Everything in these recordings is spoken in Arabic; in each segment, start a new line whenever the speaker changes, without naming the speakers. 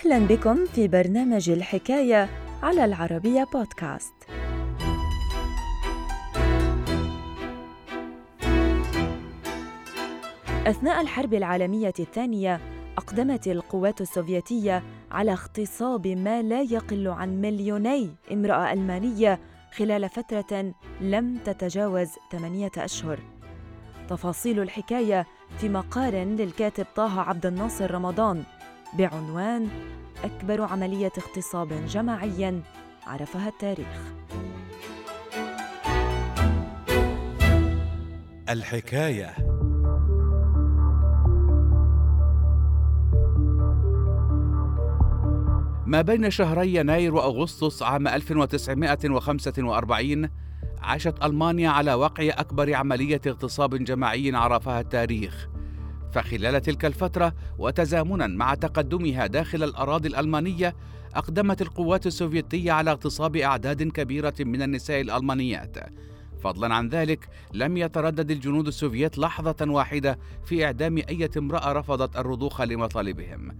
أهلا بكم في برنامج الحكاية على العربية بودكاست. أثناء الحرب العالمية الثانية أقدمت القوات السوفيتية على اغتصاب ما لا يقل عن مليوني امرأة ألمانية خلال فترة لم تتجاوز ثمانية أشهر. تفاصيل الحكاية في مقال للكاتب طه عبد الناصر رمضان بعنوان أكبر عملية اغتصاب جماعي عرفها التاريخ.
الحكاية ما بين شهري يناير وأغسطس عام 1945 عاشت ألمانيا على وقع أكبر عملية اغتصاب جماعي عرفها التاريخ فخلال تلك الفترة وتزامنا مع تقدمها داخل الأراضي الألمانية أقدمت القوات السوفيتية على اغتصاب أعداد كبيرة من النساء الألمانيات. فضلا عن ذلك لم يتردد الجنود السوفيت لحظة واحدة في إعدام أي امرأة رفضت الرضوخ لمطالبهم.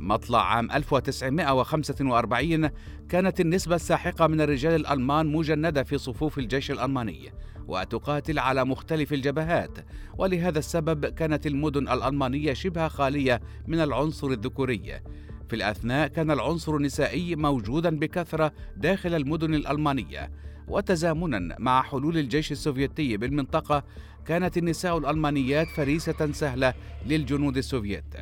مطلع عام 1945 كانت النسبة الساحقة من الرجال الألمان مجندة في صفوف الجيش الألماني وتقاتل على مختلف الجبهات ولهذا السبب كانت المدن الألمانية شبه خالية من العنصر الذكوري. في الأثناء كان العنصر النسائي موجودا بكثرة داخل المدن الألمانية. وتزامنا مع حلول الجيش السوفيتي بالمنطقة كانت النساء الألمانيات فريسة سهلة للجنود السوفيت.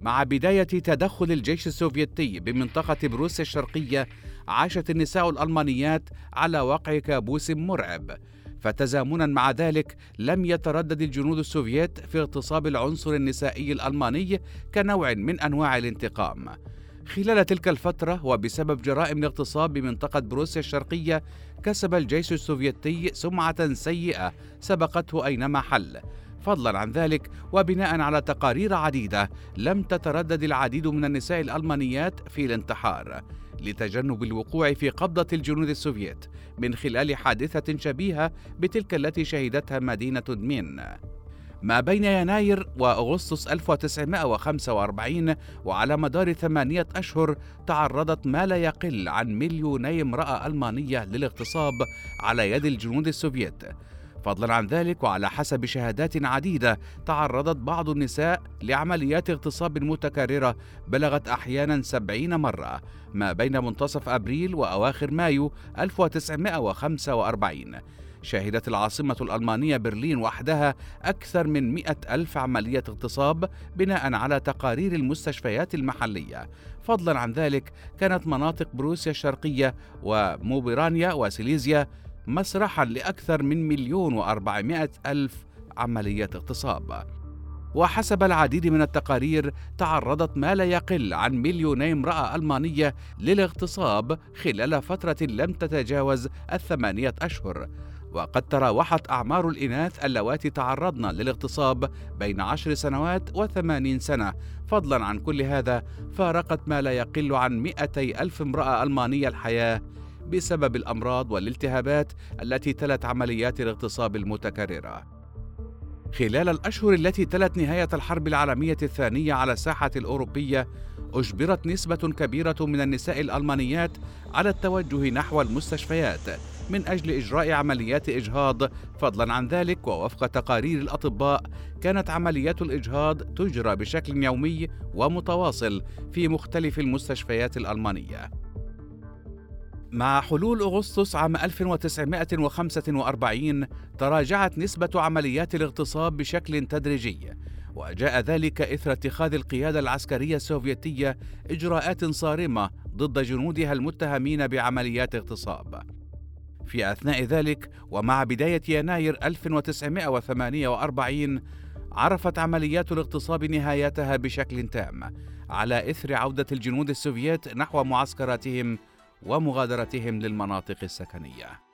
مع بداية تدخل الجيش السوفيتي بمنطقة بروسيا الشرقية عاشت النساء الألمانيات على وقع كابوس مرعب. فتزامنا مع ذلك لم يتردد الجنود السوفيت في اغتصاب العنصر النسائي الألماني كنوع من أنواع الانتقام. خلال تلك الفترة وبسبب جرائم الاغتصاب بمنطقة بروسيا الشرقية كسب الجيش السوفيتي سمعة سيئة سبقته أينما حل. فضلا عن ذلك وبناء على تقارير عديدة لم تتردد العديد من النساء الألمانيات في الانتحار لتجنب الوقوع في قبضة الجنود السوفيت من خلال حادثة شبيهة بتلك التي شهدتها مدينة دمين. ما بين يناير وأغسطس 1945 وعلى مدار ثمانية أشهر تعرضت ما لا يقل عن مليوني امرأة ألمانية للاغتصاب على يد الجنود السوفيت فضلا عن ذلك وعلى حسب شهادات عديدة تعرضت بعض النساء لعمليات اغتصاب متكررة بلغت أحيانا سبعين مرة ما بين منتصف أبريل وأواخر مايو 1945 شهدت العاصمة الألمانية برلين وحدها أكثر من مئة ألف عملية اغتصاب بناء على تقارير المستشفيات المحلية. فضلا عن ذلك كانت مناطق بروسيا الشرقية وموبرانيا وسيليزيا مسرحا لأكثر من مليون وأربعمائة ألف عملية اغتصاب. وحسب العديد من التقارير تعرضت ما لا يقل عن مليوني امرأة ألمانية للاغتصاب خلال فترة لم تتجاوز الثمانية أشهر. وقد تراوحت أعمار الإناث اللواتي تعرضن للاغتصاب بين عشر سنوات وثمانين سنة. فضلا عن كل هذا فارقت ما لا يقل عن مئتي ألف امرأة ألمانية الحياة بسبب الأمراض والالتهابات التي تلت عمليات الاغتصاب المتكررة. خلال الأشهر التي تلت نهاية الحرب العالمية الثانية على الساحة الأوروبية أجبرت نسبة كبيرة من النساء الألمانيات على التوجه نحو المستشفيات من أجل إجراء عمليات إجهاض. فضلا عن ذلك ووفق تقارير الأطباء كانت عمليات الإجهاض تجرى بشكل يومي ومتواصل في مختلف المستشفيات الألمانية. مع حلول أغسطس عام 1945 تراجعت نسبة عمليات الاغتصاب بشكل تدريجي وجاء ذلك إثر اتخاذ القيادة العسكرية السوفيتية إجراءات صارمة ضد جنودها المتهمين بعمليات اغتصاب. في أثناء ذلك ومع بداية يناير 1948 عرفت عمليات الاغتصاب نهايتها بشكل تام على إثر عودة الجنود السوفيت نحو معسكراتهم ومغادرتهم للمناطق السكنية.